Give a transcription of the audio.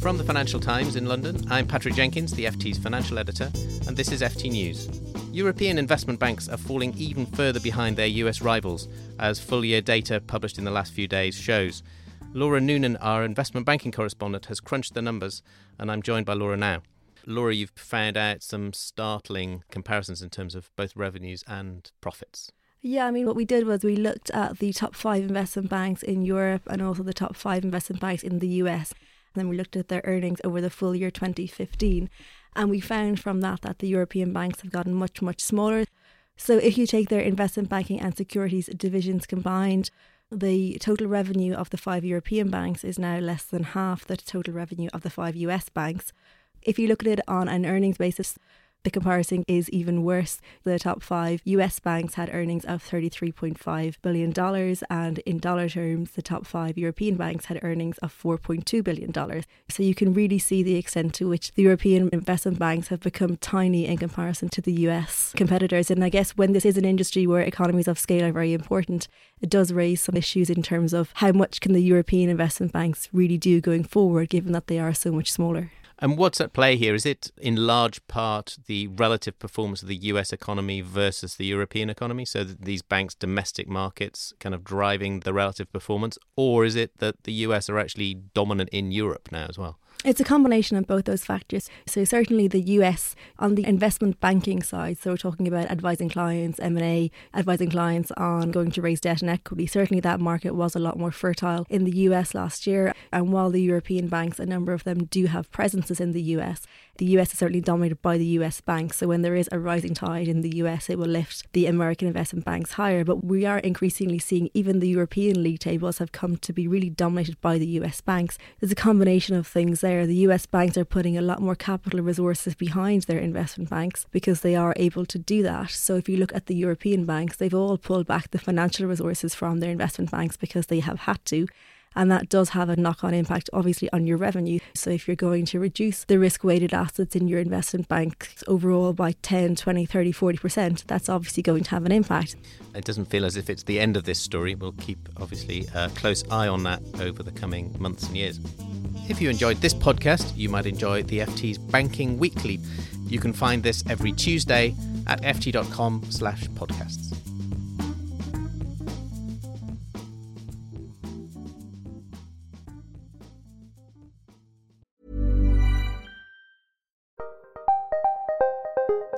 From the Financial Times in London, I'm Patrick Jenkins, the FT's financial editor, and this is FT News. European investment banks are falling even further behind their US rivals, as full year data published in the last few days shows. Laura Noonan, our investment banking correspondent, has crunched the numbers, and I'm joined by Laura now. Laura, you've found out some startling comparisons in terms of both revenues and profits. Yeah, I mean, what we did was we looked at the top five investment banks in Europe and also the top five investment banks in the US. And then we looked at their earnings over the full year 2015. And we found from that that the European banks have gotten much, much smaller. So if you take their investment banking and securities divisions combined, the total revenue of the five European banks is now less than half the total revenue of the five US banks. If you look at it on an earnings basis, the comparison is even worse. The top five US banks had earnings of $33.5 billion, and in dollar terms, the top five European banks had earnings of $4.2 billion. So you can really see the extent to which the European investment banks have become tiny in comparison to the US competitors. And I guess when this is an industry where economies of scale are very important, it does raise some issues in terms of how much can the European investment banks really do going forward, given that they are so much smaller. And what's at play here? Is it in large part the relative performance of the US economy versus the European economy? So these banks' domestic markets kind of driving the relative performance? Or is it that the US are actually dominant in Europe now as well? It's a combination of both those factors. So certainly the US on the investment banking side, so we're talking about advising clients, M&A, advising clients on going to raise debt and equity. Certainly that market was a lot more fertile in the US last year. And while the European banks, a number of them do have presences in the US, the US is certainly dominated by the US banks. So when there is a rising tide in the US, it will lift the American investment banks higher. But we are increasingly seeing even the European league tables have come to be really dominated by the US banks. There's a combination of things. The US banks are putting a lot more capital resources behind their investment banks because they are able to do that. So if you look at the European banks, they've all pulled back the financial resources from their investment banks because they have had to. And that does have a knock on impact, obviously, on your revenue. So if you're going to reduce the risk weighted assets in your investment bank overall by 10, 20, 30, 40%, that's obviously going to have an impact. It doesn't feel as if it's the end of this story. We'll keep, obviously, a close eye on that over the coming months and years. If you enjoyed this podcast, you might enjoy the FT's Banking Weekly. You can find this every Tuesday at ft.com slash podcasts.